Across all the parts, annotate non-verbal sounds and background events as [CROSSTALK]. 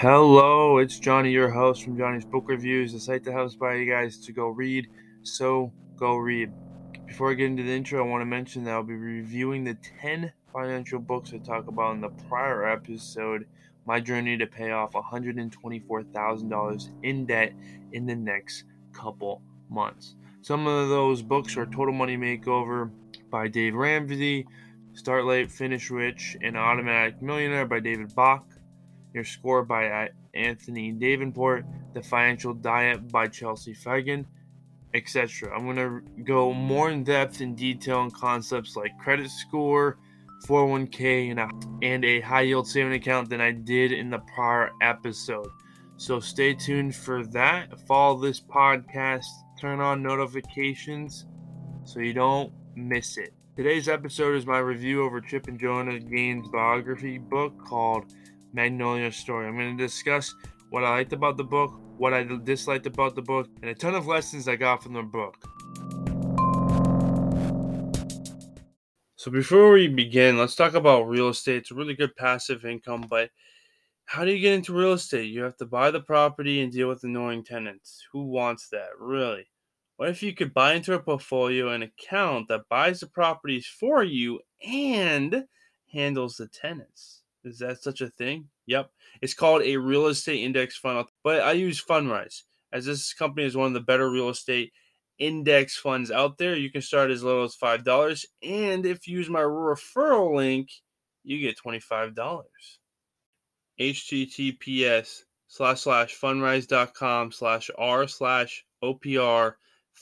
Hello, it's Johnny, your host from Johnny's Book Reviews, the site that helps by you guys to go read. So go read. Before I get into the intro, I want to mention that I'll be reviewing the 10 financial books I talked about in the prior episode. My journey to pay off $124,000 in debt in the next couple months. Some of those books are Total Money Makeover by Dave Ramsey, Start Late, Finish Rich, and Automatic Millionaire by David Bach. Your Score by uh, Anthony Davenport, The Financial Diet by Chelsea Fagan, etc. I'm going to go more in depth in detail on concepts like credit score, 401k, and a, and a high yield saving account than I did in the prior episode. So stay tuned for that. Follow this podcast, turn on notifications so you don't miss it. Today's episode is my review over Chip and Joanna Gaines' biography book called Magnolia Story. I'm going to discuss what I liked about the book, what I disliked about the book, and a ton of lessons I got from the book. So, before we begin, let's talk about real estate. It's a really good passive income, but how do you get into real estate? You have to buy the property and deal with annoying tenants. Who wants that, really? What if you could buy into a portfolio an account that buys the properties for you and handles the tenants? Is that such a thing? Yep. It's called a real estate index fund, but I use Fundrise as this company is one of the better real estate index funds out there. You can start as little as $5. And if you use my referral link, you get $25. HTTPS slash slash fundrise.com slash R slash OPR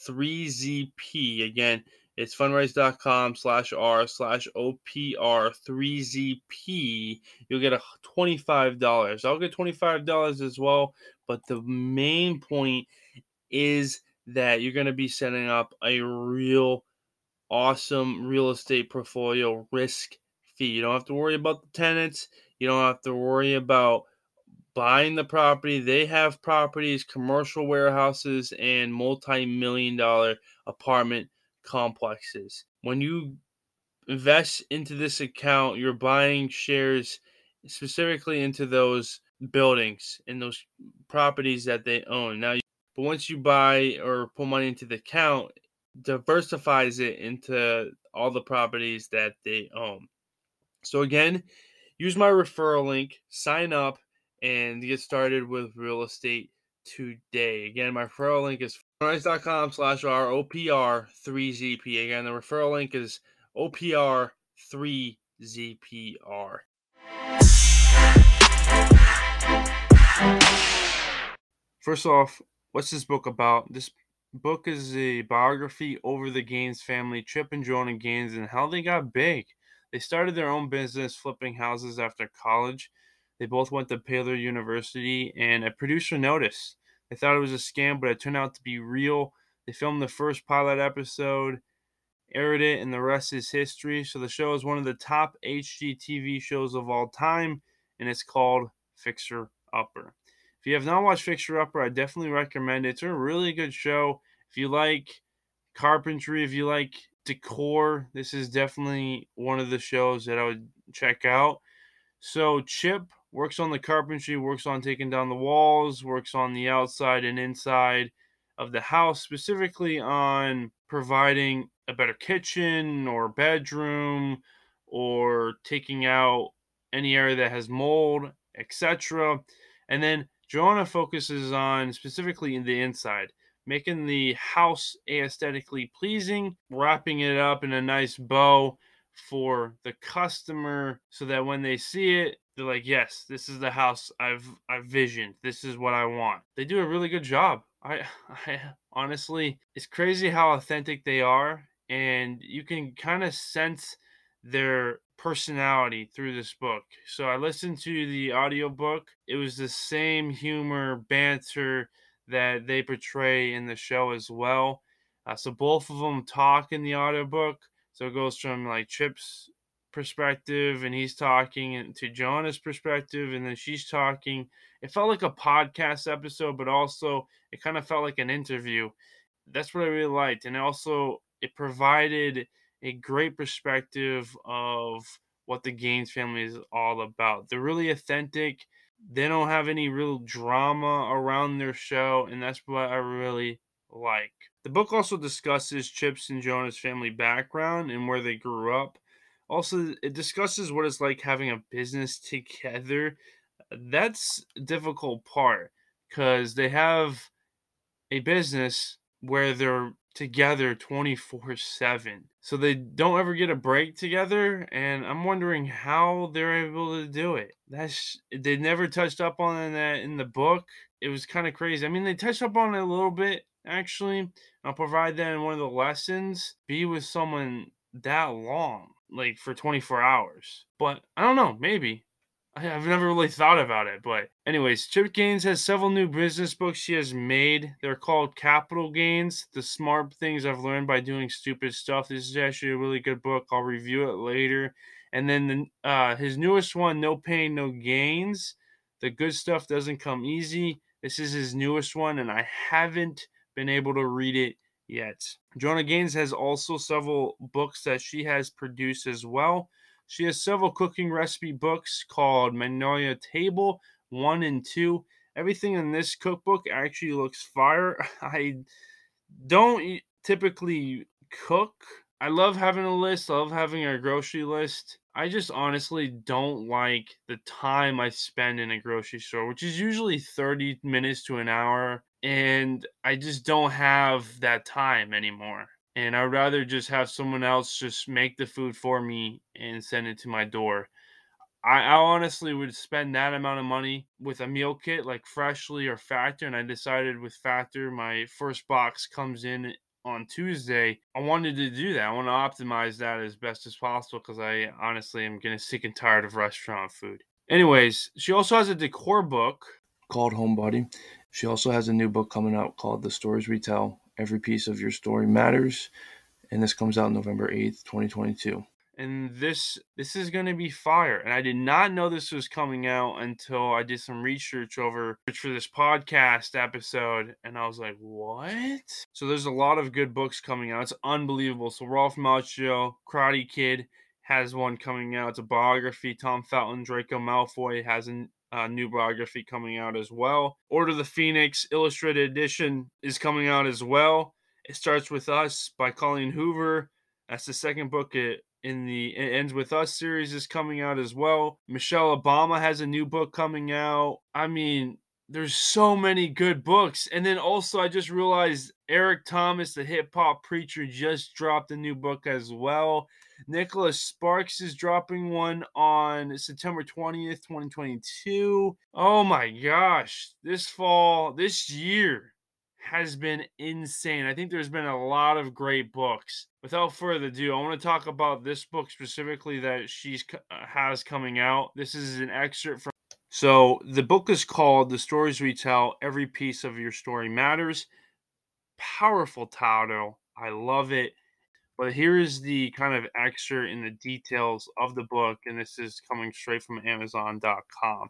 3ZP. Again, it's fundrise.com slash R slash OPR3ZP. You'll get a $25. I'll get $25 as well. But the main point is that you're going to be setting up a real awesome real estate portfolio risk fee. You don't have to worry about the tenants. You don't have to worry about buying the property. They have properties, commercial warehouses, and multi million dollar apartment complexes. When you invest into this account, you're buying shares specifically into those buildings and those properties that they own. Now, but once you buy or put money into the account, diversifies it into all the properties that they own. So again, use my referral link, sign up, and get started with real estate today. Again, my referral link is fundrise.com slash ROPR3ZP. Again, the referral link is OPR3ZPR. First off, what's this book about? This book is a biography over the Gaines family, Chip and Joanna Gaines, and how they got big. They started their own business flipping houses after college. They both went to Baylor University, and a producer noticed they thought it was a scam, but it turned out to be real. They filmed the first pilot episode, aired it, and the rest is history. So the show is one of the top HGTV shows of all time, and it's called Fixer Upper. If you have not watched Fixer Upper, I definitely recommend it. It's a really good show. If you like carpentry, if you like decor, this is definitely one of the shows that I would check out. So Chip works on the carpentry, works on taking down the walls, works on the outside and inside of the house, specifically on providing a better kitchen or bedroom or taking out any area that has mold, etc. And then Joanna focuses on specifically in the inside, making the house aesthetically pleasing, wrapping it up in a nice bow for the customer so that when they see it, they're like, yes, this is the house I've I've visioned. This is what I want. They do a really good job. I, [LAUGHS] I honestly, it's crazy how authentic they are, and you can kind of sense their personality through this book. So I listened to the audiobook. It was the same humor, banter that they portray in the show as well. Uh, so both of them talk in the audiobook. So it goes from like Chip's perspective and he's talking to Joanna's perspective and then she's talking. It felt like a podcast episode, but also it kind of felt like an interview. That's what I really liked. And also it provided a great perspective of what the Gaines family is all about. They're really authentic. They don't have any real drama around their show, and that's what I really like. The book also discusses Chip's and Joanna's family background and where they grew up. Also, it discusses what it's like having a business together. That's difficult part because they have a business where they're together 24 7. So they don't ever get a break together. And I'm wondering how they're able to do it. That's they never touched up on that in the book. It was kind of crazy. I mean, they touched up on it a little bit, actually. I'll provide that in one of the lessons. Be with someone that long, like for 24 hours. But I don't know, maybe. I've never really thought about it, but anyways, Chip Gaines has several new business books she has made. They're called Capital Gaines: The Smart Things I've Learned by Doing Stupid Stuff. This is actually a really good book. I'll review it later. And then the, uh, his newest one, No Pain, No Gaines. The good stuff doesn't come easy. This is his newest one, and I haven't been able to read it yet. Joanna Gaines has also several books that she has produced as well. She has several cooking recipe books called Magnolia Table 1 and 2. Everything in this cookbook actually looks fire. [LAUGHS] I don't typically cook. I love having a list, I love having a grocery list. I just honestly don't like the time I spend in a grocery store, which is usually 30 minutes to an hour. And I just don't have that time anymore and I'd rather just have someone else just make the food for me and send it to my door. I, I, honestly would spend that amount of money with a meal kit like Freshly or Factor, and I decided with Factor, my first box comes in on Tuesday. I wanted to do that. I want to optimize that as best as possible because I honestly am getting sick and tired of restaurant food. Anyways, she also has a decor book called Homebody. She also has a new book coming out called The Stories We Tell Every piece of your story matters. And this comes out November 8th, 2022. And this this is going to be fire. And I did not know this was coming out until I did some research over for this podcast episode and I was like, "What?" So there's a lot of good books coming out. It's unbelievable. So Ralph Macchio, Karate Kid has one coming out. It's a biography. Tom Felton, Draco Malfoy has an uh, new biography coming out as well. Order the Phoenix Illustrated Edition is coming out as well. It starts with us by Colleen Hoover. That's the second book in the it ends with us series is coming out as well. Michelle Obama has a new book coming out. I mean, there's so many good books. And then also I just realized Eric Thomas, the hip hop preacher, just dropped a new book as well. Nicholas Sparks is dropping one on September 20th, 2022. Oh my gosh, this fall, this year has been insane. I think there's been a lot of great books. Without further ado, I want to talk about this book specifically that she's uh, has coming out. This is an excerpt from so the book is called The Stories We Tell Every Piece of Your Story Matters. Powerful title. I love it. But here is the kind of extra in the details of the book, and this is coming straight from Amazon.com.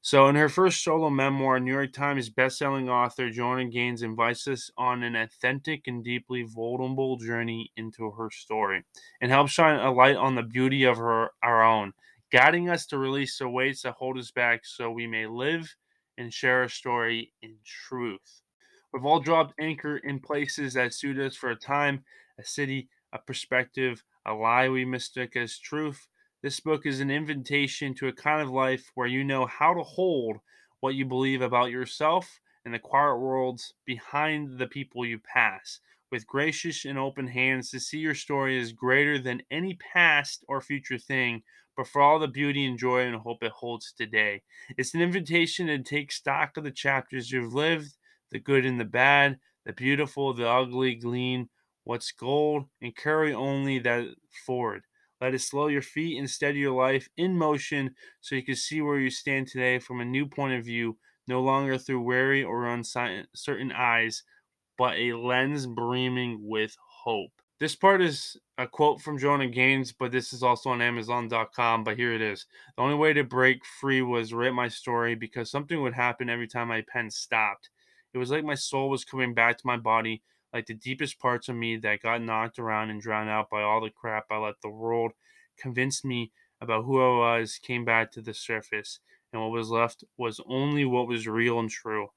So, in her first solo memoir, New York Times bestselling author Joanna Gaines invites us on an authentic and deeply vulnerable journey into her story and helps shine a light on the beauty of her our own, guiding us to release the weights that hold us back so we may live and share a story in truth. We've all dropped anchor in places that suit us for a time a city, a perspective, a lie we mistook as truth. This book is an invitation to a kind of life where you know how to hold what you believe about yourself and the quiet worlds behind the people you pass. With gracious and open hands to see your story as greater than any past or future thing, but for all the beauty and joy and hope it holds today. It's an invitation to take stock of the chapters you've lived, the good and the bad, the beautiful, the ugly, glean what's gold, and carry only that forward. Let it slow your feet and steady your life in motion so you can see where you stand today from a new point of view, no longer through weary or uncertain eyes, but a lens brimming with hope. This part is a quote from Joanna Gaines, but this is also on Amazon.com. But here it is. The only way to break free was write my story because something would happen every time my pen stopped. It was like my soul was coming back to my body like the deepest parts of me that got knocked around and drowned out by all the crap I let the world convince me about who I was came back to the surface, and what was left was only what was real and true.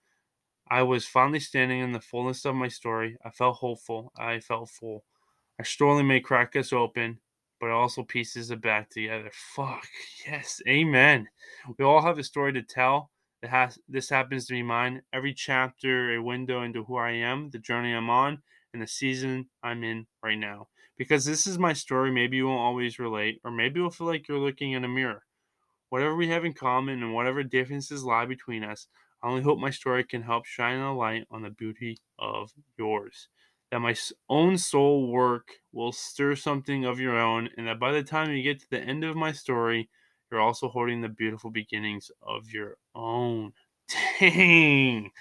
I was finally standing in the fullness of my story. I felt hopeful. I felt full. Our story may crack us open, but also pieces it back together. Fuck yes, amen. We all have a story to tell. Has this happens to be mine. Every chapter a window into who I am, the journey I'm on, and the season I'm in right now. Because this is my story. Maybe you won't always relate, or maybe you'll feel like you're looking in a mirror. Whatever we have in common and whatever differences lie between us, I only hope my story can help shine a light on the beauty of yours that my own soul work will stir something of your own, and that by the time you get to the end of my story, you're also holding the beautiful beginnings of your own. [LAUGHS] Dang,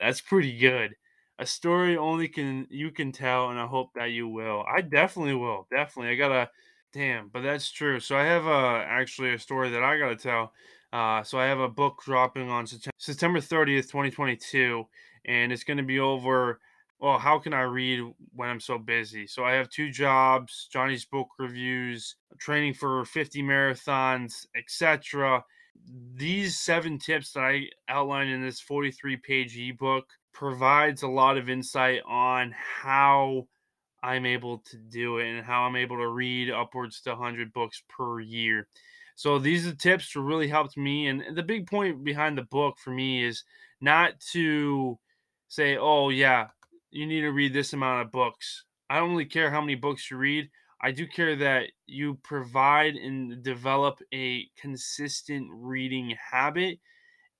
that's pretty good. A story only can you can tell, and I hope that you will. I definitely will. Definitely, I gotta. Damn, but that's true. So I have a actually a story that I gotta tell. Uh, so I have a book dropping on September 30th, 2022, and it's to be over well, how can I read when I'm so busy? So I have two jobs, Johnny's book reviews, training for 50 marathons, etc. These seven tips that I outlined in this 43 page ebook provides a lot of insight on how I'm able to do it and how I'm able to read upwards to 100 books per year. So these are tips to really helped me. And the big point behind the book for me is not to say, oh, yeah, you need to read this amount of books. I don't really care how many books you read. I do care that you provide and develop a consistent reading habit.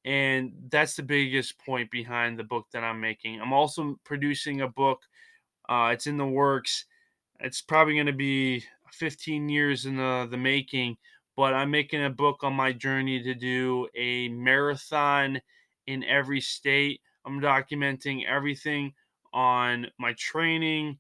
And that's the biggest point behind the book that I'm making. I'm also producing a book. Uh, it's in the works. It's probably going to be 15 years in the, the making, but I'm making a book on my journey to do a marathon in every state. I'm documenting everything on my training,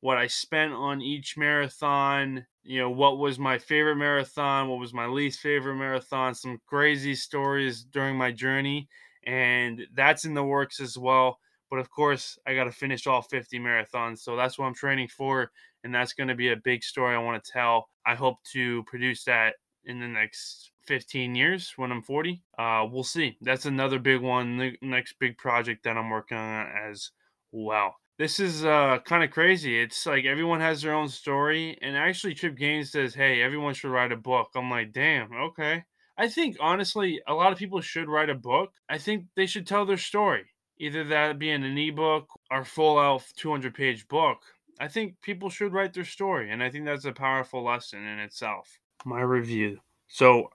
what I spent on each marathon, you know, what was my favorite marathon, what was my least favorite marathon, some crazy stories during my journey. And that's in the works as well. But of course, I got to finish all 50 marathons. So that's what I'm training for. And that's going to be a big story I want to tell. I hope to produce that in the next 15 years when I'm 40. Uh, we'll see. That's another big one, the next big project that I'm working on as Wow. This is uh, kind of crazy. It's like everyone has their own story. And actually, Chip Gaines says, hey, everyone should write a book. I'm like, damn, okay. I think, honestly, a lot of people should write a book. I think they should tell their story, either that be in an ebook or full out 200 page book. I think people should write their story. And I think that's a powerful lesson in itself. My review. So,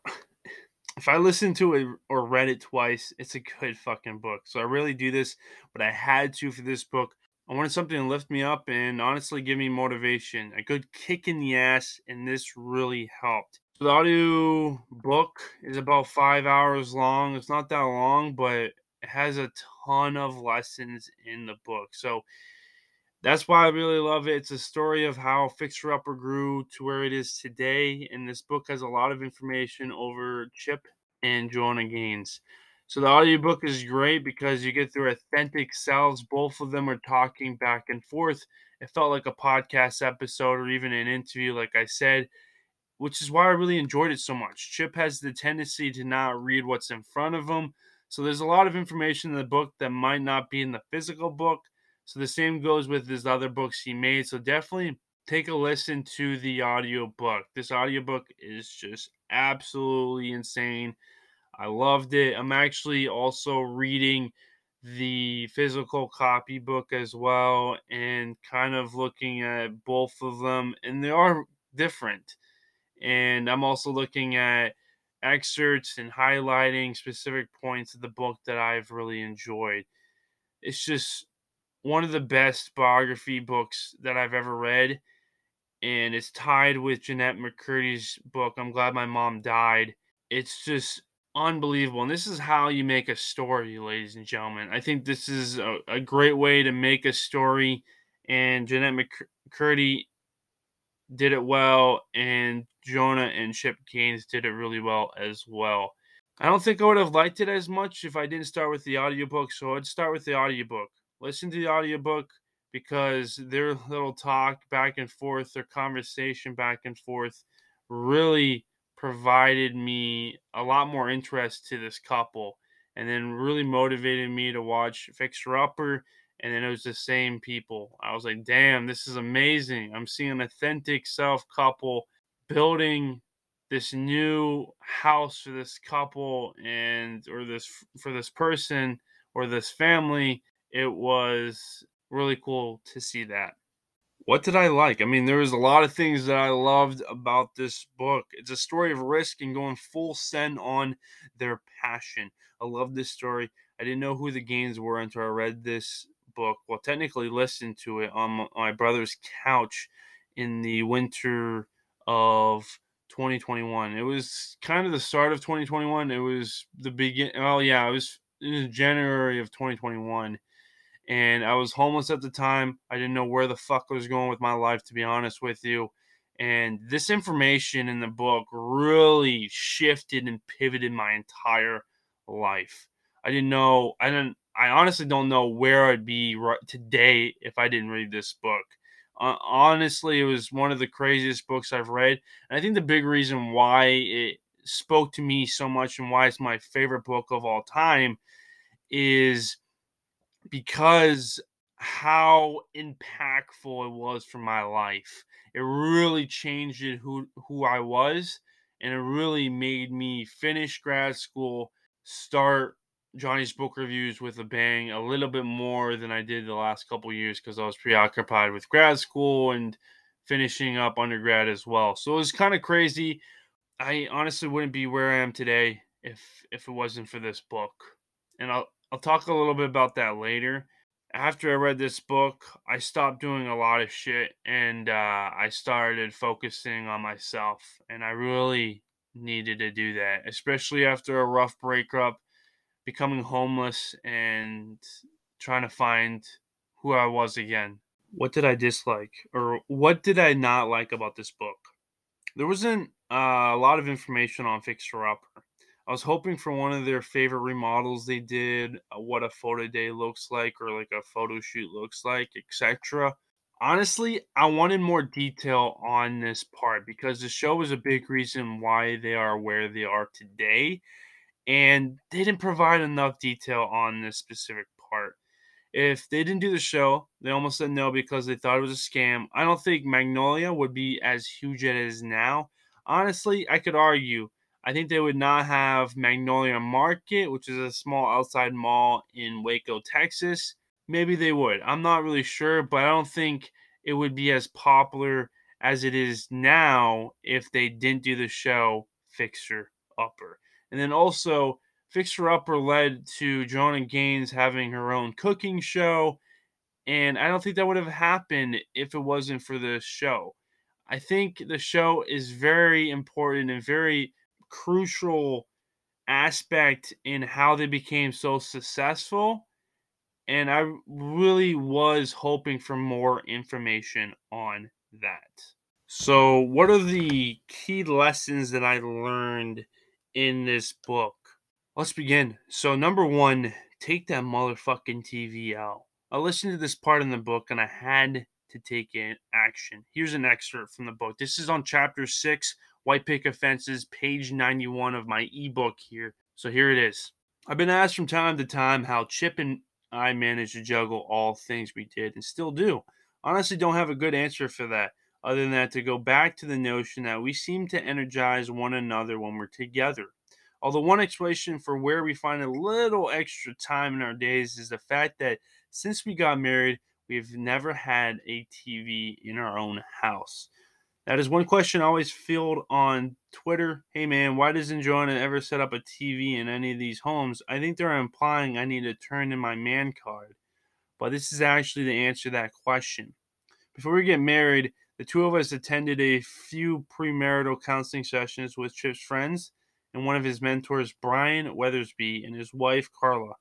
if I listened to it or read it twice, it's a good fucking book. So I really do this, but I had to for this book. I wanted something to lift me up and honestly give me motivation, a good kick in the ass, and this really helped. So the audio book is about five hours long. It's not that long, but it has a ton of lessons in the book. So that's why I really love it. It's a story of how Fixer Upper grew to where it is today. And this book has a lot of information over Chip and Joanna Gaines. So the audiobook is great because you get their authentic selves. Both of them are talking back and forth. It felt like a podcast episode or even an interview, like I said, which is why I really enjoyed it so much. Chip has the tendency to not read what's in front of him. So there's a lot of information in the book that might not be in the physical book. So the same goes with his other books he made. So definitely take a listen to the audiobook. This audiobook is just absolutely insane. I loved it. I'm actually also reading the physical copy book as well and kind of looking at both of them and they are different. And I'm also looking at excerpts and highlighting specific points of the book that I've really enjoyed. It's just one of the best biography books that I've ever read. And it's tied with Jennette McCurdy's book, I'm Glad My Mom Died. It's just unbelievable. And this is how you make a story, ladies and gentlemen. I think this is a, a great way to make a story. And Jennette McCurdy did it well, and Joanna and Chip Gaines did it really well as well. I don't think I would have liked it as much if I didn't start with the audiobook, so I'd start with the audiobook listen to the audiobook because their little talk back and forth, their conversation back and forth really provided me a lot more interest to this couple and then really motivated me to watch Fixer Upper. And then it was the same people. I was like, damn, this is amazing. I'm seeing an authentic self couple building this new house for this couple and or this for this person or this family. It was really cool to see that what did I like? I mean, there was a lot of things that I loved about this book. It's a story of risk and going full send on their passion. I love this story. I didn't know who the Gaines were until I read this book. Well, technically, listened to it on my brother's couch in the winter of 2021. It was kind of the start of 2021. It was the begin. Oh yeah, it was, it was January of 2021 and I was homeless at the time. I didn't know where the fuck I was going with my life, to be honest with you. And this information in the book really shifted and pivoted my entire life. I didn't know, I didn't, I honestly don't know where I'd be right today if I didn't read this book. Uh, honestly, it was one of the craziest books I've read. And I think the big reason why it spoke to me so much and why it's my favorite book of all time is because how impactful it was for my life. It really changed it who who I was and it really made me finish grad school, start Johnny's book reviews with a bang a little bit more than I did the last couple years because I was preoccupied with grad school and finishing up undergrad as well. So it was kind of crazy. I honestly wouldn't be where I am today if if it wasn't for this book. And I'll I'll talk a little bit about that later. After I read this book, I stopped doing a lot of shit and uh, I started focusing on myself. And I really needed to do that, especially after a rough breakup, becoming homeless, and trying to find who I was again. What did I dislike, or what did I not like about this book? There wasn't uh, a lot of information on Fixer Upper. I was hoping for one of their favorite remodels they did, uh, what a photo day looks like, or like a photo shoot looks like, etc. Honestly, I wanted more detail on this part because the show was a big reason why they are where they are today, and they didn't provide enough detail on this specific part. If they didn't do the show, they almost said no because they thought it was a scam. I don't think Magnolia would be as huge as it is now. Honestly, I could argue I think they would not have Magnolia Market, which is a small outside mall in Waco, Texas. Maybe they would. I'm not really sure, but I don't think it would be as popular as it is now if they didn't do the show Fixer Upper. And then also, Fixer Upper led to Joanna Gaines having her own cooking show. And I don't think that would have happened if it wasn't for the show. I think the show is very important and very crucial aspect in how they became so successful. And I really was hoping for more information on that. So, what are the key lessons that I learned in this book? Let's begin. So, number one, take that motherfucking TV out. I listened to this part in the book and I had to take in action. Here's an excerpt from the book. This is on chapter six, White Picket Fences, page 91 of my ebook here. So here it is. I've been asked from time to time how Chip and I managed to juggle all things we did and still do. Honestly, don't have a good answer for that, other than that to go back to the notion that we seem to energize one another when we're together. Although, one explanation for where we find a little extra time in our days is the fact that since we got married, we've never had a TV in our own house. That is one question I always field on Twitter. Hey man, why doesn't Joanna ever set up a TV in any of these homes? I think they're implying I need to turn in my man card. But this is actually the answer to that question. Before we get married, the two of us attended a few premarital counseling sessions with Chip's friends and one of his mentors, Brian Weathersby, and his wife, Carla.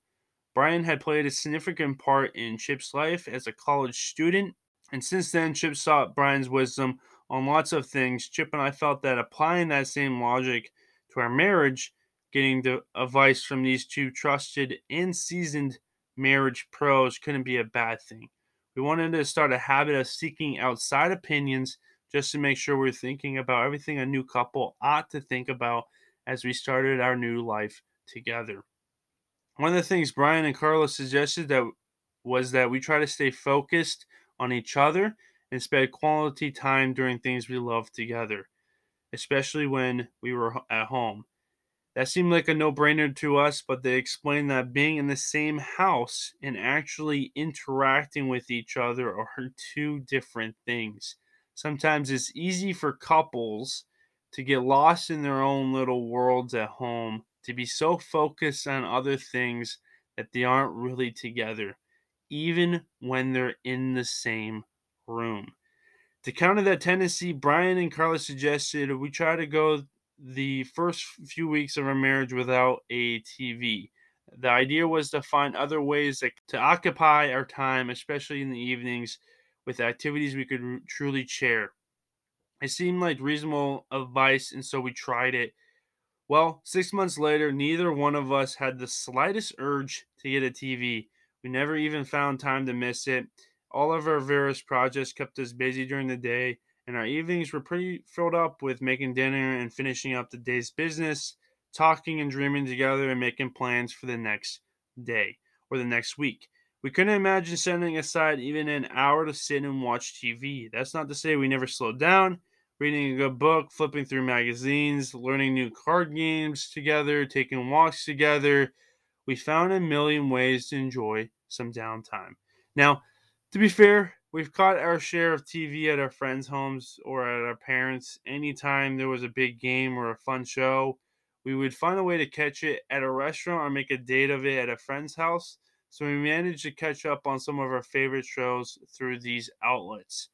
Brian had played a significant part in Chip's life as a college student, and since then, Chip sought Brian's wisdom on lots of things, Chip and I felt that applying that same logic to our marriage, getting the advice from these two trusted and seasoned marriage pros couldn't be a bad thing. We wanted to start a habit of seeking outside opinions just to make sure we're thinking about everything a new couple ought to think about as we started our new life together. One of the things Brian and Carlos suggested that was that we try to stay focused on each other and spend quality time doing things we love together, especially when we were at home. That seemed like a no brainer to us, but they explained that being in the same house and actually interacting with each other are [LAUGHS] two different things. Sometimes it's easy for couples to get lost in their own little worlds at home, to be so focused on other things that they aren't really together, even when they're in the same room. To counter that tendency, Brian and Carla suggested we try to go the first few weeks of our marriage without a TV. The idea was to find other ways to occupy our time, especially in the evenings, with activities we could truly share. It seemed like reasonable advice, and so we tried it. Well, six months later, neither one of us had the slightest urge to get a TV. We never even found time to miss it. All of our various projects kept us busy during the day, and our evenings were pretty filled up with making dinner and finishing up the day's business, talking and dreaming together, and making plans for the next day or the next week. We couldn't imagine setting aside even an hour to sit and watch TV. That's not to say we never slowed down, reading a good book, flipping through magazines, learning new card games together, taking walks together. We found a million ways to enjoy some downtime. Now, to be fair, we've caught our share of TV at our friends' homes or at our parents. Anytime there was a big game or a fun show, we would find a way to catch it at a restaurant or make a date of it at a friend's house. So we managed to catch up on some of our favorite shows through these outlets.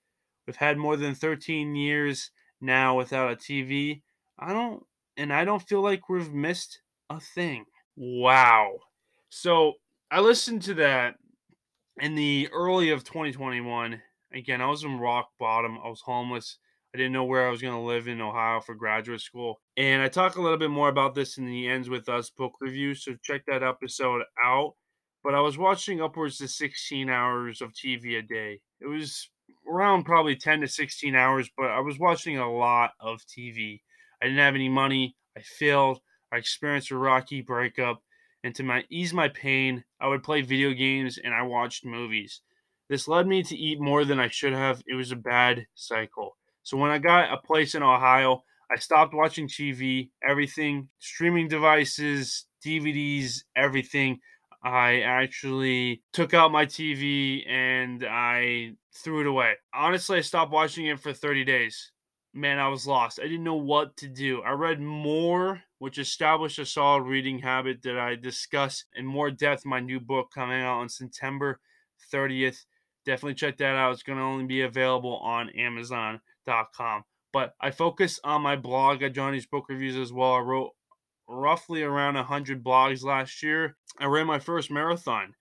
We've had more than 13 years now without a TV. I don't and I don't feel like we've missed a thing. Wow. So I listened to that in the early of 2021, again, I was in rock bottom. I was homeless. I didn't know where I was going to live in Ohio for graduate school. And I talk a little bit more about this in the Ends With Us book review. So check that episode out. But I was watching upwards to 16 hours of TV a day. It was around probably 10 to 16 hours, but I was watching a lot of TV. I didn't have any money. I failed. I experienced a rocky breakup and to my ease my pain, I would play video games and I watched movies. This led me to eat more than I should have. It was a bad cycle. So when I got a place in Ohio, I stopped watching TV, everything, streaming devices, DVDs, everything. I actually took out my TV and I threw it away. Honestly, I stopped watching it for 30 days man, I was lost. I didn't know what to do. I read more, which established a solid reading habit that I discuss in more depth in my new book coming out on September 30th. Definitely check that out. It's going to only be available on Amazon.com. But I focus on my blog at Johnny's Book Reviews as well. I wrote roughly around 100 blogs last year. I ran my first marathon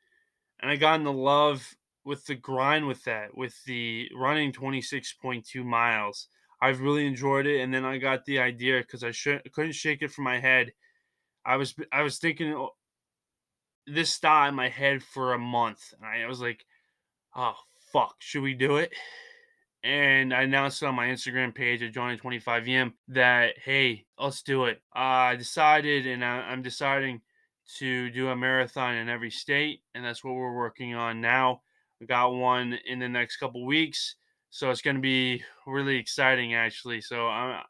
and I got into love with the grind with that, with the running 26.2 miles. I've really enjoyed it. And then I got the idea because I sh- couldn't shake it from my head. I was I was thinking oh, this thought in my head for a month, and I was like, "Oh fuck, should we do it?" And I announced on my Instagram page at Johnny25em that hey, let's do it. I decided, and I, am deciding to do a marathon in every state, and that's what we're working on now. We got one in the next couple weeks so it's going to be really exciting, actually. So I, uh,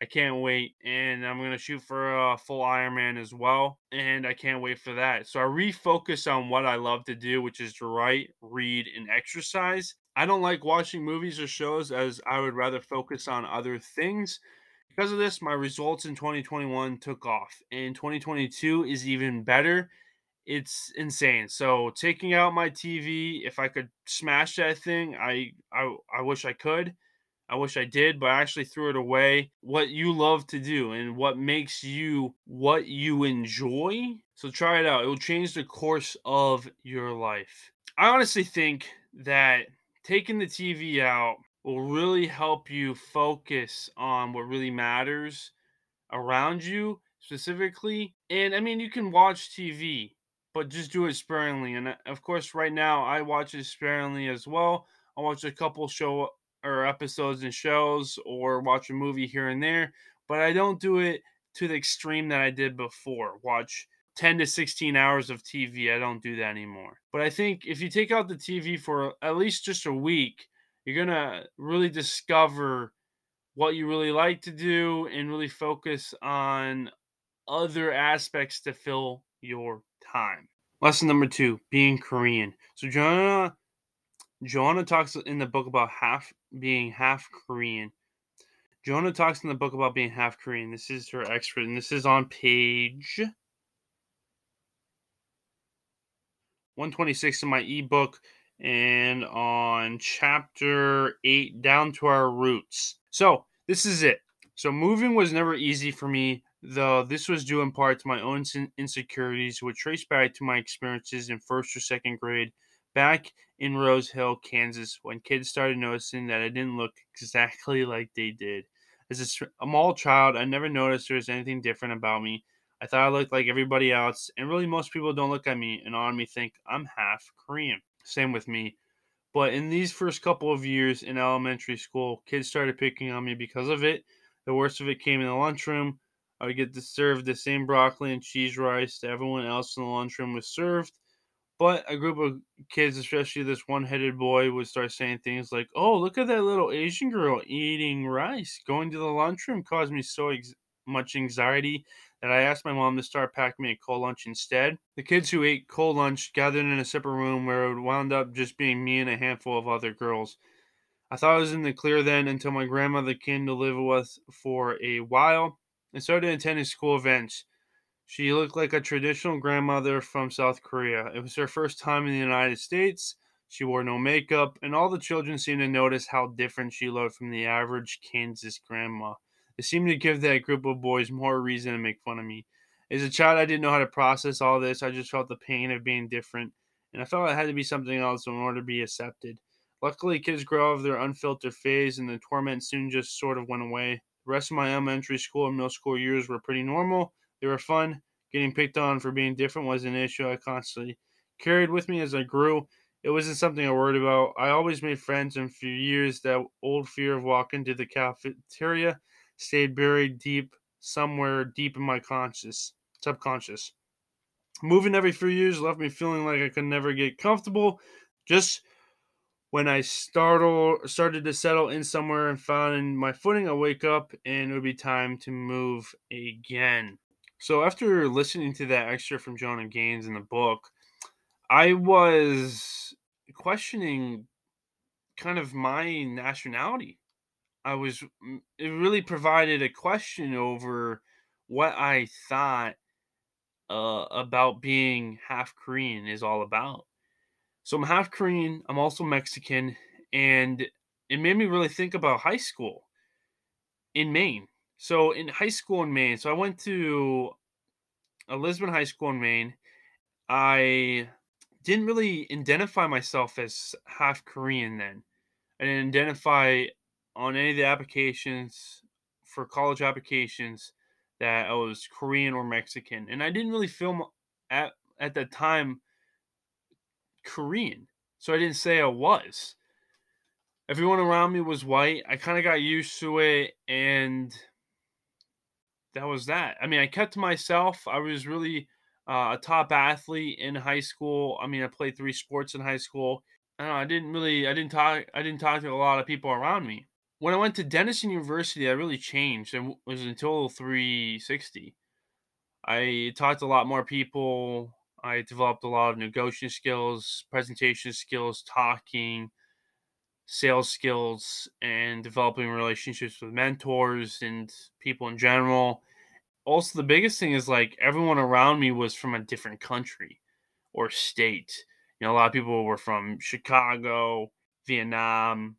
I can't wait, and I'm going to shoot for a full Ironman as well, and I can't wait for that. So I refocus on what I love to do, which is to write, read, and exercise. I don't like watching movies or shows as I would rather focus on other things. Because of this, my results in 2021 took off, and 2022 is even better it's insane. So taking out my TV, if I could smash that thing, I I I wish I could. I wish I did, but I actually threw it away. What you love to do and what makes you what you enjoy. So try it out. It will change the course of your life. I honestly think that taking the TV out will really help you focus on what really matters around you specifically. And I mean, you can watch TV but just do it sparingly. And uh, of course, right now I watch it sparingly as well. I watch a couple show or episodes and shows or watch a movie here and there, but I don't do it to the extreme that I did before. Watch 10 to 16 hours of TV. I don't do that anymore. But I think if you take out the TV for at least just a week, you're going to really discover what you really like to do and really focus on other aspects to fill your time. Lesson number two being Korean. So, Joanna, Joanna talks in the book about half being half Korean. Joanna talks in the book about being half Korean. This is her expert, and this is on page 126 in my ebook and on chapter 8 down to our roots. So, this is it. So, moving was never easy for me, though this was due in part to my own insecurities, which trace back to my experiences in first or second grade back in Rose Hill, Kansas, when kids started noticing that I didn't look [LAUGHS] exactly like they did. As a small child, I never noticed there was anything different about me. I thought I looked like everybody else, and really most people don't look at me and on me think I'm half Korean. Same with me. But in these first couple of years in elementary school, kids started picking on me because of it. The worst of it came in the lunchroom. I would get to serve the same broccoli and cheese rice that everyone else in the lunchroom was served. But a group of kids, especially this one headed boy, would start saying things like, Oh, look at that little Asian girl eating rice. Going to the lunchroom caused me so ex- much anxiety that I asked my mom to start packing me a cold lunch instead. The kids who ate cold lunch gathered in a separate room where it wound up just being me and a handful of other girls. I thought I was in the clear then until my grandmother came to live with us for a while and started attending school events. She looked like a traditional grandmother from South Korea. It was her first time in the United States. She wore no makeup, and all the children seemed to notice how different she looked from the average Kansas grandma. It seemed to give that group of boys more reason to make fun of me. As a child, I didn't know how to process all this. I just felt the pain of being different, and I felt it had to be something else in order to be accepted. Luckily, kids grow out of their unfiltered phase, and the torment soon just sort of went away. The rest of my elementary school and middle school years were pretty normal. They were fun. Getting picked on for being different was an issue I constantly carried with me as I grew. It wasn't something I worried about. I always made friends, and for years, that old fear of walking to the cafeteria stayed buried deep somewhere deep in my conscious subconscious. Moving every few years left me feeling like I could never get comfortable. Just when I startled, started to settle in somewhere and found my footing, I wake up and it would be time to move again. So after listening to that extra from Joanna Gaines in the book, I was questioning kind of my nationality. I was it really provided a question over what I thought uh, about being half Korean is all about. So I'm half Korean, I'm also Mexican, and it made me really think about high school in Maine. So in high school in Maine, so I went to a Lisbon High School in Maine. I didn't really identify myself as half Korean then. I didn't identify on any of the applications for college applications that I was Korean or Mexican, and I didn't really feel at at that time Korean, so I didn't say I was. Everyone around me was white. I kind of got used to it, and that was that. I mean, I kept to myself. I was really uh, a top athlete in high school. I mean, I played three sports in high school. I, know, I didn't really, I didn't talk, I didn't talk to a lot of people around me. When I went to Denison University, I really changed. It was until 360. I talked to a lot more people. I developed a lot of negotiation skills, presentation skills, talking, sales skills and developing relationships with mentors and people in general. Also, the biggest thing is like everyone around me was from a different country or state. You know, a lot of people were from Chicago, Vietnam,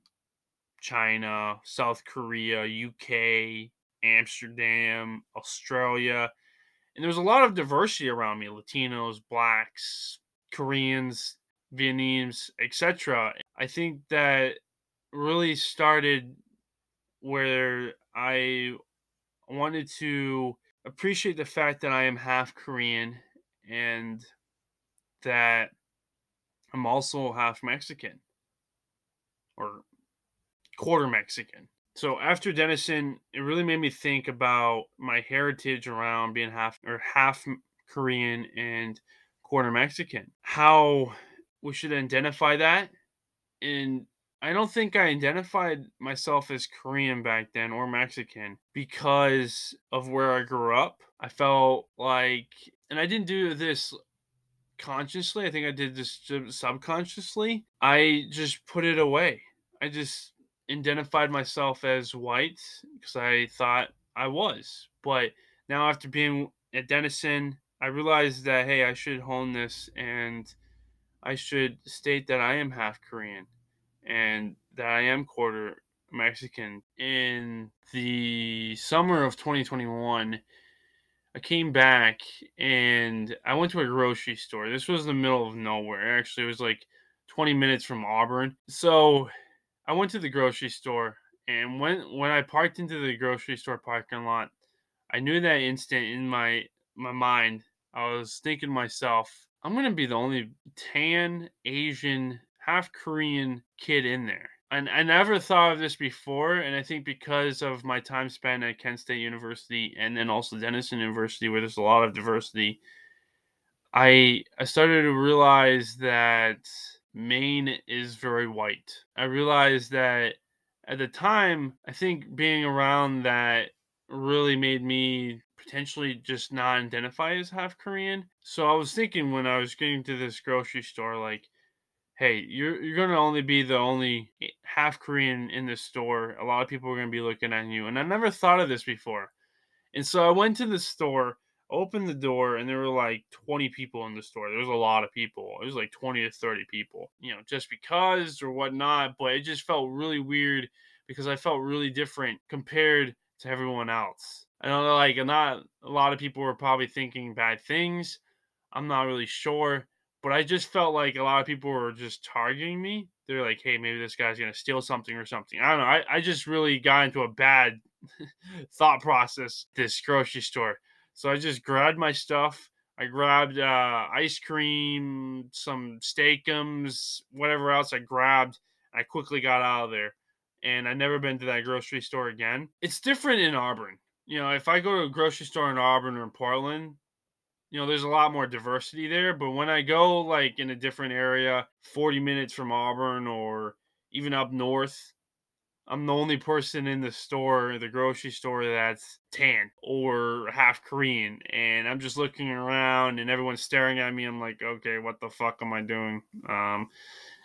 China, South Korea, UK, Amsterdam, Australia. And there was a lot of diversity around me Latinos, blacks, Koreans, Vietnamese, etc. I think that really started where I wanted to appreciate the fact that I am half Korean and that I'm also half Mexican or quarter Mexican. So after Denison, it really made me think about my heritage around being half or half Korean and quarter Mexican. How we should identify that. And I don't think I identified myself as Korean back then or Mexican because of where I grew up. I felt like, and I didn't do this consciously. I think I did this subconsciously. I just put it away. I just identified myself as white because I thought I was. But now, after being at Denison, I realized that, hey, I should hone this and I should state that I am half Korean and that I am quarter Mexican. In the summer of 2021, I came back and I went to a grocery store. This was the middle of nowhere. Actually, it was like 20 minutes from Auburn. So I went to the grocery store and when when I parked into the grocery store parking lot, I knew that instant in my my mind, I was thinking to myself, I'm gonna be the only tan Asian half Korean kid in there. And I never thought of this before, and I think because of my time spent at Kent State University and then also Denison University, where there's a lot of diversity, I I started to realize that Maine is very white. I realized that at the time, I think being around that really made me potentially just not identify as half Korean. So I was thinking when I was getting to this grocery store, like, hey, you're you're gonna only be the only half Korean in this store. A lot of people are gonna be looking at you, and I never thought of this before. And so I went to the store, opened the door, and there were like 20 people in the store. There was a lot of people. It was like 20 to 30 people, you know, just because or whatnot. But it just felt really weird because I felt really different compared to everyone else. I don't know, like, not a lot of people were probably thinking bad things. I'm not really sure but I just felt like a lot of people were just targeting me. They're like, hey, maybe this guy's gonna steal something or something. I don't know. I, I just really got into a bad [LAUGHS] thought process this grocery store. So I just grabbed my stuff. I grabbed uh, ice cream, some Steak-umms, whatever else I grabbed. I quickly got out of there. And I've never been to that grocery store again. It's different in Auburn. You know, if I go to a grocery store in Auburn or in Portland, you know, there's a lot more diversity there. But when I go like in a different area, 40 minutes from Auburn or even up north, I'm the only person in the store, the grocery store that's tan or half Korean. And I'm just looking around and everyone's staring at me. I'm like, okay, what the fuck am I doing? Um,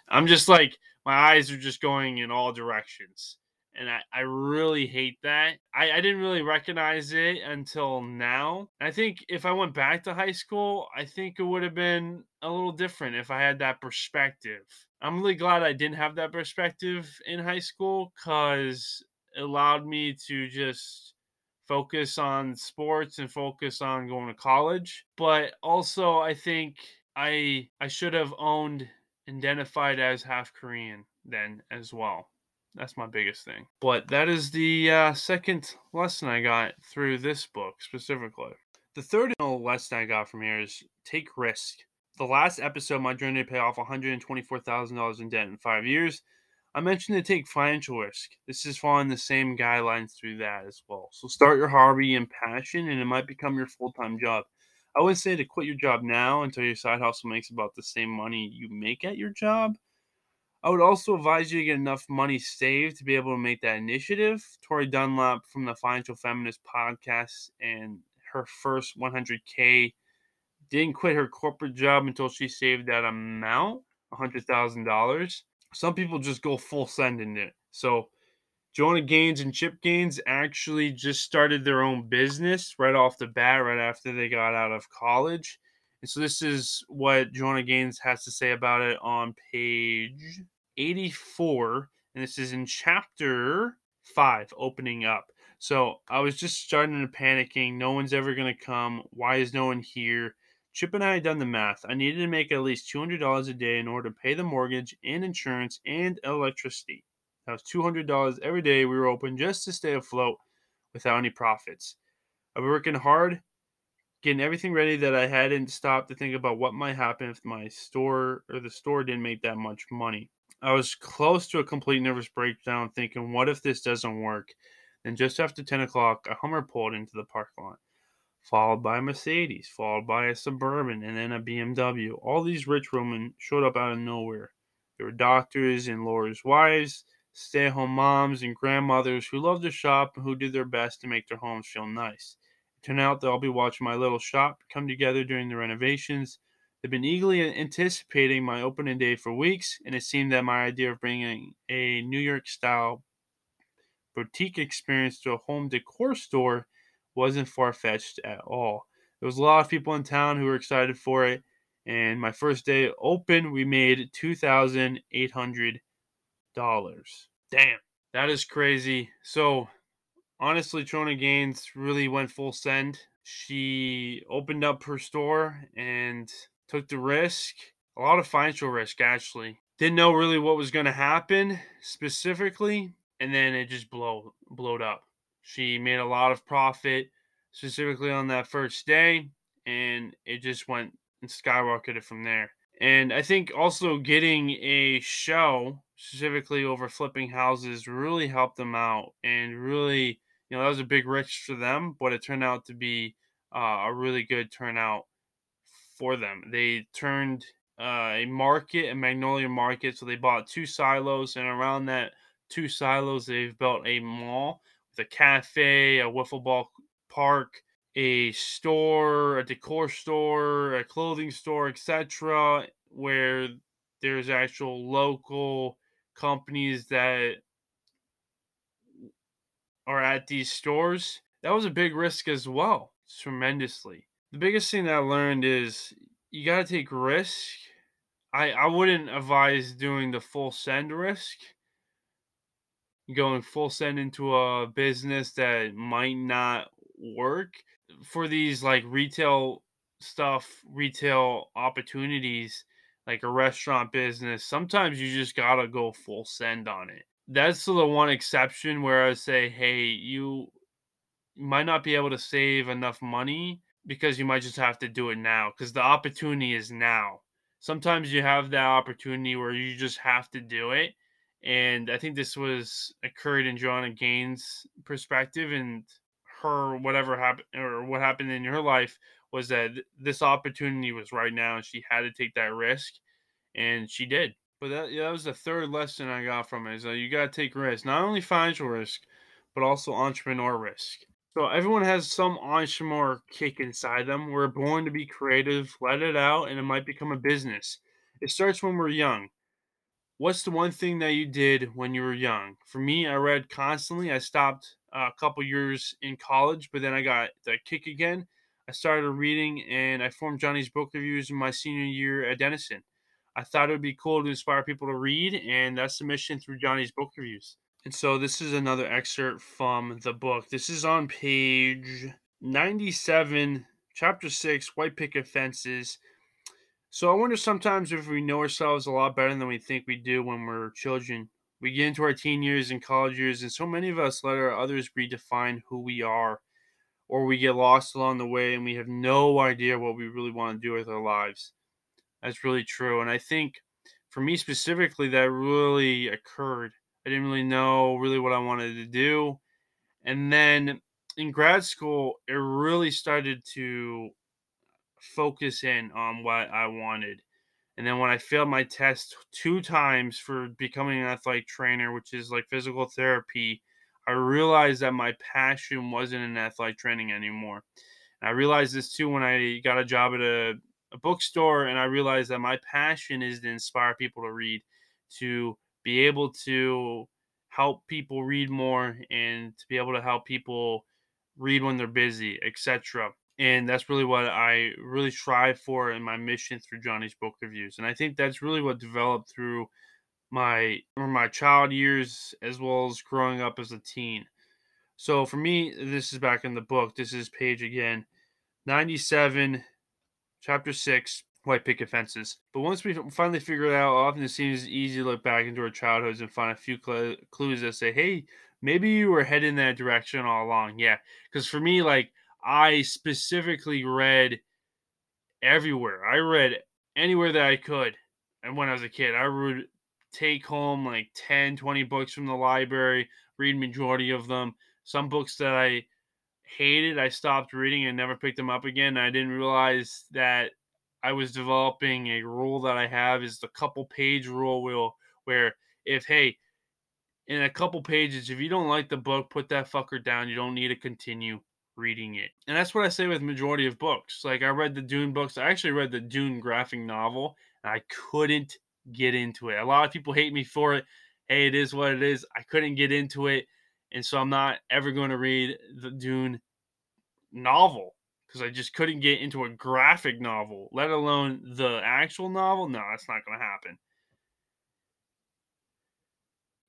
I'm just like, my eyes are just going in all directions and I, I really hate that. I, I didn't really recognize it until now. I think if I went back to high school, I think it would have been a little different if I had that perspective. I'm really glad I didn't have that perspective in high school because it allowed me to just focus on sports and focus on going to college. But also, I think I I should have owned identified as half Korean then as well. That's my biggest thing. But that is the uh, second lesson I got through this book specifically. The third lesson I got from here is take risk. The last episode, my journey to pay off $124,000 in debt in five years, I mentioned to take financial risk. This is following the same guidelines through that as well. So start your hobby and passion, and it might become your full time job. I would say to quit your job now until your side hustle makes about the same money you make at your job I would also advise you to get enough money saved to be able to make that initiative. Tori Dunlap from the Financial Feminist podcast and her first 100K didn't quit her corporate job until she saved that amount, $100,000. Some people just go full send in it. So, Joanna Gaines and Chip Gaines actually just started their own business right off the bat, right after they got out of college. And so, this is what Joanna Gaines has to say about it on page 84, and this is in chapter 5, opening up. So I was just starting to panicking. No one's ever going to come. Why is no one here? Chip and I had done the math. I needed to make at least $200 a day in order to pay the mortgage and insurance and electricity. That was $200 every day we were open just to stay afloat without any profits. I was working hard, getting everything ready that I hadn't stopped to think about what might happen if my store or the store didn't make that much money. I was close to a complete nervous breakdown, thinking, what if this doesn't work? Then, just after 10 o'clock, a Hummer pulled into the parking lot, followed by a Mercedes, followed by a Suburban, and then a BMW. All these rich women showed up out of nowhere. There were doctors and lawyers' wives, stay at home moms, and grandmothers who loved to shop and who did their best to make their homes feel nice. It turned out they'll be watching my little shop come together during the renovations. They've been eagerly anticipating my opening day for weeks, and it seemed that my idea of bringing a New York style boutique experience to a home decor store wasn't far fetched at all. There was a lot of people in town who were excited for it, and my first day open, we made two thousand eight hundred dollars. Damn, that is crazy. So honestly, Joanna Gaines really went full send. She opened up her store and took the risk, a lot of financial risk actually. Didn't know really what was going to happen specifically, and then it just blow blowed up. She made a lot of profit specifically on that first day, and it just went and skyrocketed from there. And I think also getting a show specifically over flipping houses really helped them out and really, you know, that was a big risk for them, but it turned out to be uh, a really good turnout for them. They turned uh, a market, a Magnolia market, so they bought two silos, and around that two silos, they've built a mall a cafe, a wiffle ball park, a store, a decor store, a clothing store, etc., where there's actual local companies that are at these stores. That was a big risk as well, tremendously. The biggest thing that I learned is you got to take risk. I I wouldn't advise doing the full send risk. Going full send into a business that might not work for these like retail stuff, retail opportunities, like a restaurant business, sometimes you just gotta go full send on it. That's the one exception where I say, hey, you might not be able to save enough money because you might just have to do it now because the opportunity is now. Sometimes you have that opportunity where you just have to do it. And I think this was occurred in Joanna Gaines' perspective, and her whatever happened or what happened in her life was that this opportunity was right now and she had to take that risk and she did. But that, that was the third lesson i got from it is that you got to take risks not only financial risk but also entrepreneur risk. So everyone has some entrepreneur kick inside them. We're born to be creative let it out and it might become a business. It starts when we're young what's the one thing that you did when you were young for me i read constantly i stopped uh, a couple years in college, but then I got the kick again. I started reading and I formed Johnny's book reviews in my senior year at Denison. I thought it would be cool to inspire people to read, and that's the mission through Johnny's book reviews. And so this is another excerpt from the book. This is on page 97, chapter 6, White Picket Fences. So I wonder sometimes if we know ourselves a lot better than we think we do when we're children. We get into our teen years and college years, and so many of us let our others redefine who we are, or we get lost along the way and we have no idea what we really want to do with our lives. That's really true. And I think for me specifically, that really occurred. I didn't really know really what I wanted to do. And then in grad school, it really started to focus in on what I wanted. And then when I failed my test two times for becoming an athletic trainer, which is like physical therapy, I realized that my passion wasn't in athletic training anymore. And I realized this too when I got a job at a, a bookstore, and I realized that my passion is to inspire people to read, to be able to help people read more, and to be able to help people read when they're busy, etc and that's really what I really strive for in my mission through Johnny's book reviews. And I think that's really what developed through my my child years as well as growing up as a teen. So for me, this is back in the book. This is page again, 97, chapter 6, white picket fences. But once we finally figure it out, often it seems easy to look back into our childhoods and find a few cl- clues that say, hey, maybe you were heading that direction all along. Yeah. Because for me, like, I specifically read everywhere. I read anywhere that I could. And when I was a kid, I would take home like 10, 20 books from the library, read majority of them. Some books that I hated, I stopped reading and never picked them up again. I didn't realize that I was developing a rule that I have is the couple page rule where if hey in a couple pages if you don't like the book put that fucker down you don't need to continue reading it. And that's what i say with majority of books. Like i read the dune books. I actually read the dune graphic novel and i couldn't get into it. A lot of people hate me for it. Hey it is what it is. I couldn't get into it. And so i'm not ever going to read the dune novel because i just couldn't get into a graphic novel let alone the actual novel. No that's not going to happen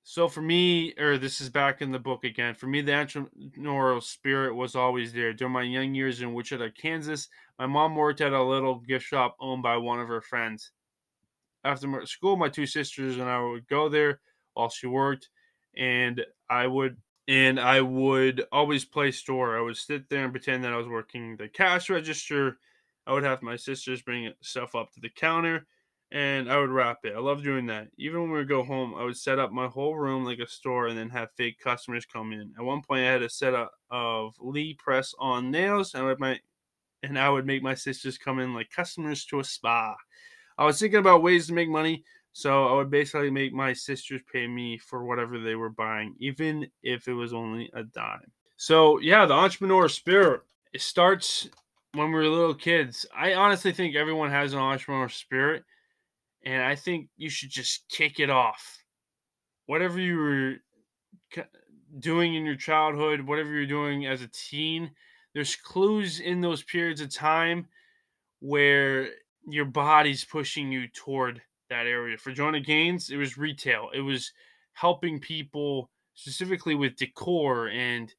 so for me, or this is back in the book again, for me, the entrepreneurial spirit was always there. During my young years in Wichita, Kansas, my mom worked at a little gift shop owned by one of her friends. After school, my two sisters and I would go there while she worked, and I would and I would always play store. I would sit there and pretend that I was working the cash register. I would have my sisters bring stuff up to the counter and I would wrap it. I love doing that. Even when we would go home, I would set up my whole room like a store and then have fake customers come in. At one point, I had a setup of Lee press on nails, and I would my and I would make my sisters come in like customers to a spa. I was thinking about ways to make money, so I would basically make my sisters pay me for whatever they were buying, even if it was only a dime. So yeah, the entrepreneur spirit it starts when we were little kids. I honestly think everyone has an entrepreneur spirit and I think you should just kick it off. Whatever you were doing in your childhood, whatever you're doing as a teen, there's clues in those periods of time where your body's pushing you toward that area. For Joanna Gaines, it was retail. It was helping people specifically with decor and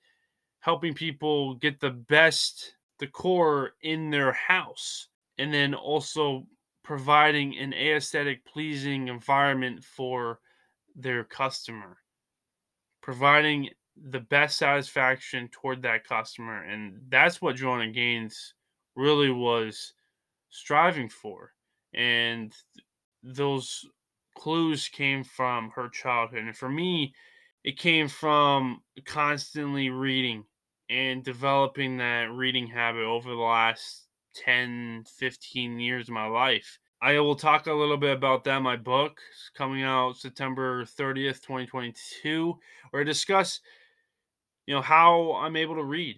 helping people get the best decor in their house. And then also providing an aesthetic pleasing environment for their customer. Providing the best satisfaction toward that customer and that's what Joanna Gaines really was striving for. And those clues came from her childhood and for me it came from constantly reading and developing that reading habit over the last 10, 15 years of my life. I will talk a little bit about that. My book coming out September 30th, 2022, where I discuss, you know, how I'm able to read,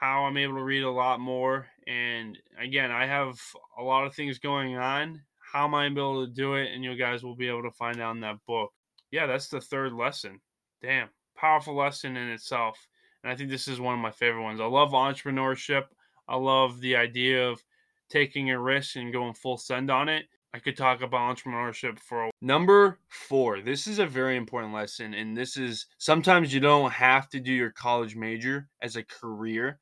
how I'm able to read a lot more. And again, I have a lot of things going on. How am I able to do it? And you guys will be able to find out in that book. Yeah, that's the third lesson. Damn, powerful lesson in itself. And I think this is one of my favorite ones. I love entrepreneurship. I love the idea of taking a risk and going full send on it. I could talk about entrepreneurship for a- number four. This is a very important lesson, and this is sometimes you don't have to do your college major as a career.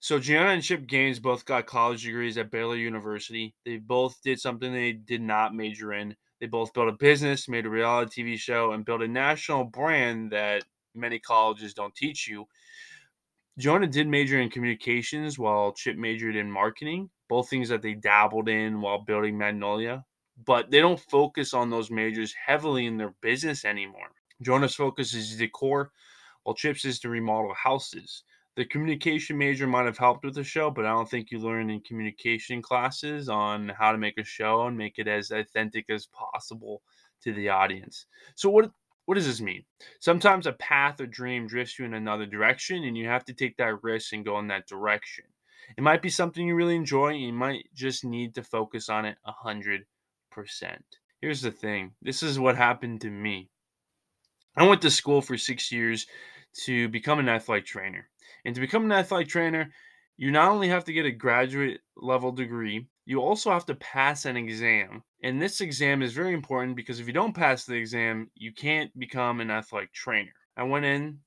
So Joanna and Chip Gaines both got college degrees at Baylor University. They both did something they did not major in. They both built a business, made a reality TV show, and built a national brand that many colleges don't teach you. Joanna did major in communications while Chip majored in marketing, both things that they dabbled in while building Magnolia, but they don't focus on those majors heavily in their business anymore. Joanna's focus is decor, while Chip's is to remodel houses. The communication major might have helped with the show, but I don't think you learn in communication classes on how to make a show and make it as authentic as possible to the audience. So, what what does this mean? Sometimes a path or dream drifts you in another direction, and you have to take that risk and go in that direction. It might be something you really enjoy, and you might just need to focus on it a hundred percent. Here's the thing: this is what happened to me. I went to school for six years to become an athletic trainer, and to become an athletic trainer, you not only have to get a graduate level degree, you also have to pass an exam. And this exam is very important because if you don't pass the exam, you can't become an athletic trainer. I went in,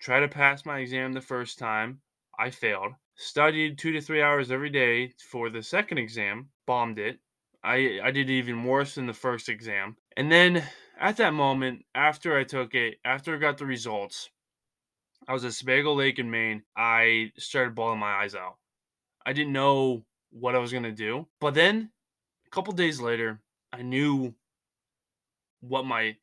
tried to pass my exam the first time, I failed. Studied two to three hours every day for the second exam, bombed it. I, I did even worse than the first exam. And then at that moment, after I took it, after I got the results, I was at Sebago Lake in Maine. I started bawling my eyes out. I didn't know what I was going to do. But then a couple days later, I knew what my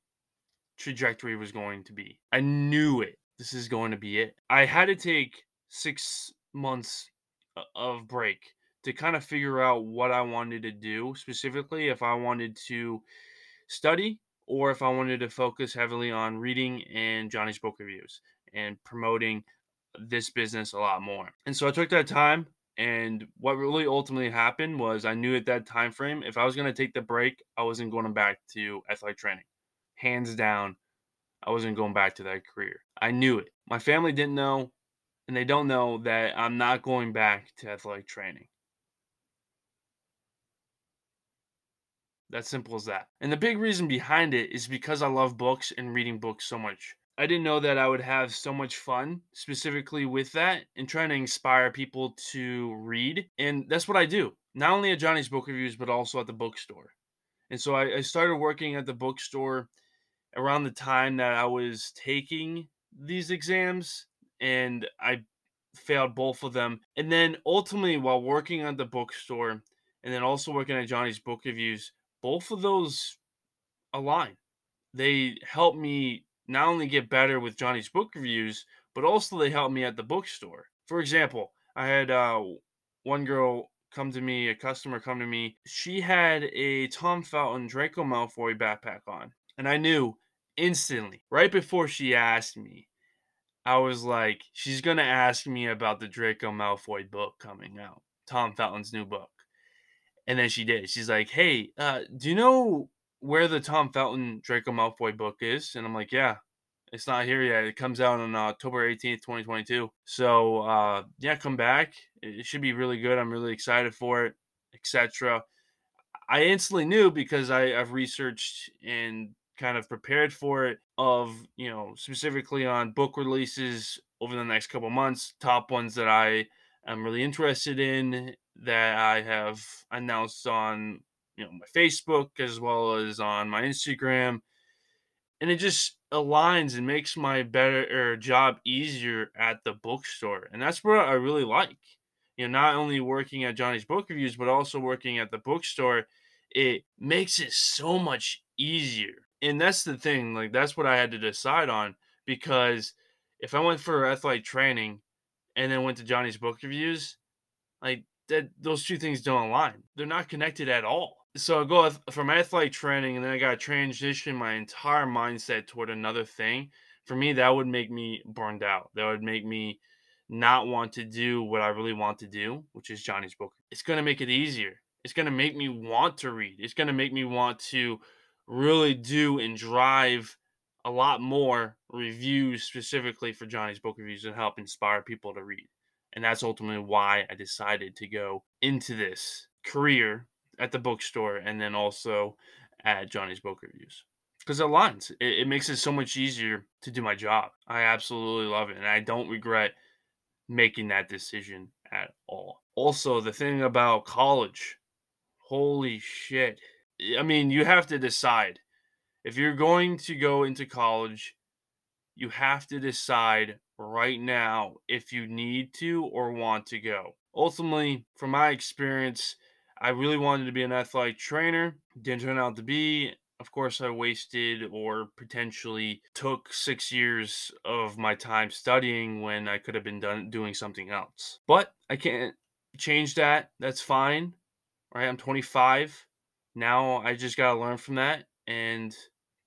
trajectory was going to be. I knew it. This is going to be it. I had to take six months uh, of break to kind of figure out what I wanted to do specifically, if I wanted to study or if I wanted to focus heavily on reading and Johnny's book reviews and promoting this business a lot more. And so I took that time and what really ultimately happened was I knew at that time frame if I was going to take the break, I wasn't going back to athletic training. Hands down, I wasn't going back to that career. I knew it. My family didn't know and they don't know that I'm not going back to athletic training. That's simple as that. And the big reason behind it is because I love books and reading books so much. I didn't know that I would have so much fun specifically with that and trying to inspire people to read. And that's what I do, not only at Johnny's Book Reviews, but also at the bookstore. And so I, I started working at the bookstore around the time that I was taking these exams, and I failed both of them. And then ultimately, while working at the bookstore and then also working at Johnny's Book Reviews, both of those align. They help me not only get better with Johnny's book reviews, but also they help me at the bookstore. For example, I had uh, one girl come to me, a customer come to me. She had a Tom Felton Draco Malfoy backpack on, and I knew instantly, right before she asked me, I was like, she's gonna ask me about the Draco Malfoy book coming out, Tom Felton's new book. And then she did. She's like, "Hey, uh, do you know where the Tom Felton Draco Malfoy book is?" And I'm like, "Yeah, it's not here yet. It comes out on October 18th, 2022. So uh, yeah, come back. It should be really good. I'm really excited for it, etc." I instantly knew because I, I've researched and kind of prepared for it of you know specifically on book releases over the next couple months top ones that i am really interested in that I have announced on you know my Facebook as well as on my Instagram, and it just aligns and makes my better job easier at the bookstore, and that's what I really like. You know, not only working at Johnny's Book Reviews, but also working at the bookstore, it makes it so much easier. And that's the thing, like that's what I had to decide on because if I went for athletic training and then went to Johnny's Book Reviews, like that those two things don't align. They're not connected at all. So I go from athletic training and then I got to transition my entire mindset toward another thing. For me, that would make me burned out. That would make me not want to do what I really want to do, which is Johnny's book. It's going to make it easier. It's going to make me want to read. It's going to make me want to really do and drive a lot more reviews specifically for Johnny's book reviews and help inspire people to read. And that's ultimately why I decided to go into this career at the bookstore and then also at Johnny's Book Reviews. Because it aligns. It, it makes it so much easier to do my job. I absolutely love it. And I don't regret making that decision at all. Also, the thing about college, holy shit. I mean, you have to decide. If you're going to go into college, you have to decide right now if you need to or want to go. Ultimately, from my experience, I really wanted to be an athletic trainer. Didn't turn out to be. Of course, I wasted or potentially took six years of my time studying when I could have been done doing something else. But I can't change that. That's fine. Right? I'm 25. Now I just got to learn from that and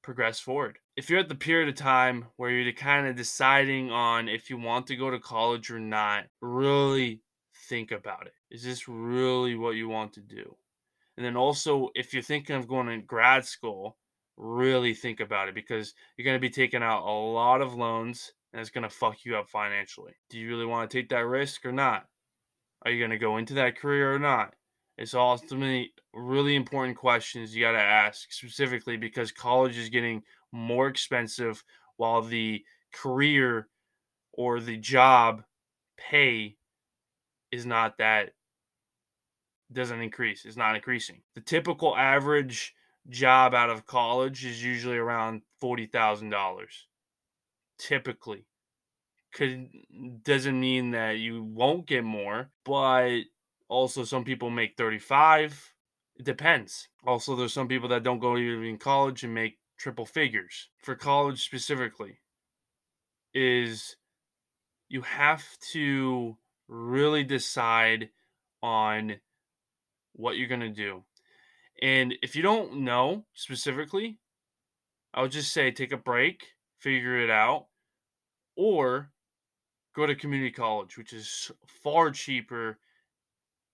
progress forward if you're at the period of time where you're kind of deciding on if you want to go to college or not, really think about it. Is this really what you want to do? And then also, if you're thinking of going to grad school, really think about it because you're going to be taking out a lot of loans and it's going to fuck you up financially. Do you really want to take that risk or not? Are you going to go into that career or not? It's ultimately really important questions you got to ask specifically because college is getting more expensive while the career or the job pay is not that doesn't increase it's not increasing. The typical average job out of college is usually around $40,000 typically. Could doesn't mean that you won't get more but also some people make 35 it depends. Also there's some people that don't go even in college and make triple figures. For college specifically is you have to really decide on what you're going to do. And if you don't know specifically, I would just say take a break, figure it out, or go to community college, which is far cheaper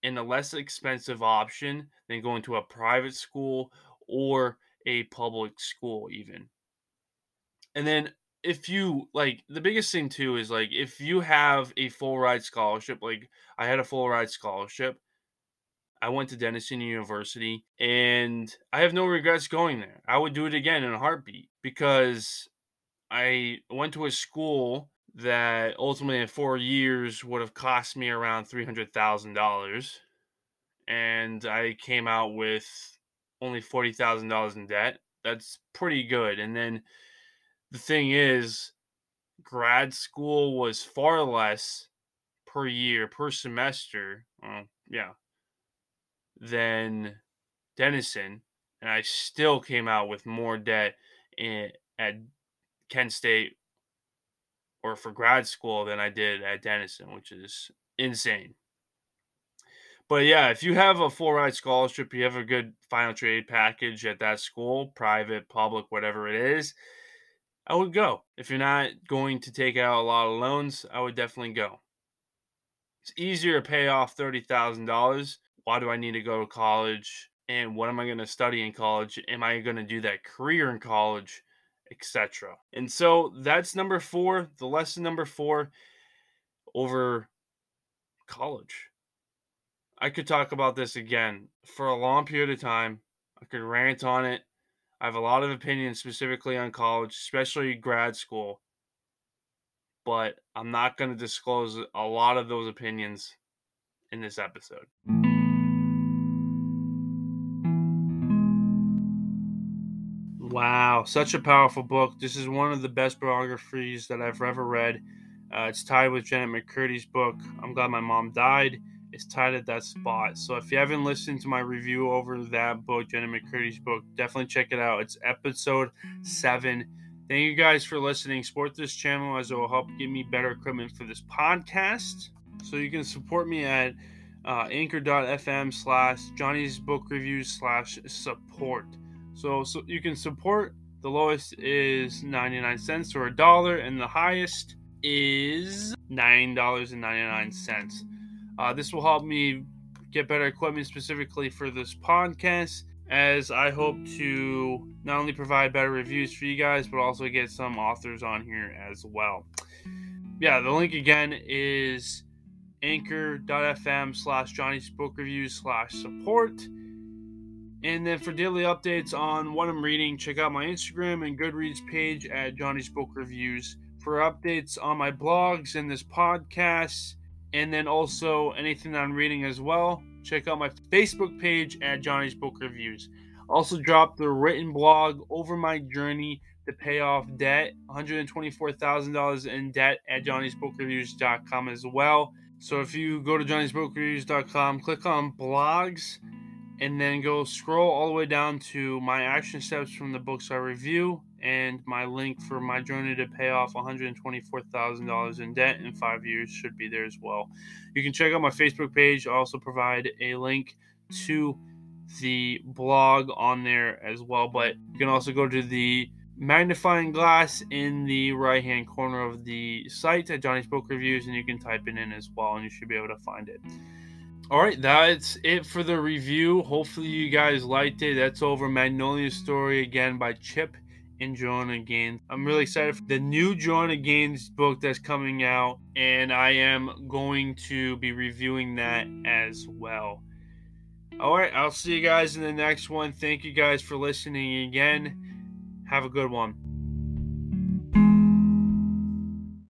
and a less expensive option than going to a private school or a public school, even. And then if you like the biggest thing too is like if you have a full ride scholarship, like I had a full ride scholarship, I went to Denison University and I have no regrets going there. I would do it again in a heartbeat because I went to a school that ultimately in four years would have cost me around $300,000. And I came out with only $40,000 in debt. That's pretty good. And then the thing is, grad school was far less per year, per semester. Uh, yeah, than Denison, and I still came out with more debt in, at Kent State or for grad school than I did at Denison, which is insane. But yeah, if you have a full ride scholarship, you have a good financial aid package at that school, private, public, whatever it is, I would go. If you're not going to take out a lot of loans, I would definitely go. It's easier to pay off $30,000 why do I need to go to college? And what am I going to study in college? Am I going to do that career in college? Etc. And so that's number four, the lesson number four over college. I could talk about this again for a long period of time. I could rant on it. I have a lot of opinions specifically on college, especially grad school. But I'm not going to disclose a lot of those opinions in this episode. Wow, such a powerful book. This is one of the best biographies that I've ever read. Uh, it's tied with Jennette McCurdy's book, I'm Glad My Mom Died. It's tied at that spot. So if you haven't listened to my review over that book, Jennette McCurdy's book, definitely check it out. It's episode seven. Thank you guys for listening. Support this channel as it will help give me better equipment for this podcast. So you can support me at uh, anchor.fm slash Johnny's Book Reviews slash support. So, so you can support. The lowest is 99 cents or a dollar, and the highest is $9.99. Uh, this will help me get better equipment specifically for this podcast, as I hope to not only provide better reviews for you guys, but also get some authors on here as well. Yeah, the link again is anchor.fm slash Johnny's Book Reviews slash support. And then for daily updates on what I'm reading, check out my Instagram and Goodreads page at Johnny's Book Reviews. For updates on my blogs and this podcast, and then also anything that I'm reading as well, check out my Facebook page at Johnny's Book Reviews. Also, dropped the written blog over my journey to pay off debt, $124,000 in debt at johnny'sbookreviews.com as well. So if you go to johnny'sbookreviews.com, click on blogs, and then go scroll all the way down to my action steps from the books I review and my link for my journey to pay off $124,000 in debt in five years should be there as well. You can check out my Facebook page. I also provide a link to the blog on there as well, but you can also go to the magnifying glass in the right hand corner of the site at Johnny's Book Reviews and you can type it in as well and you should be able to find it. All right, that's it for the review. Hopefully, you guys liked it. That's over Magnolia Story again by Chip and Joanna Gaines. I'm really excited for mm-hmm. the new Joanna Gaines book that's coming out, and I am going to be reviewing that as well. All right, I'll see you guys in the next one. Thank you guys for listening again. Have a good one.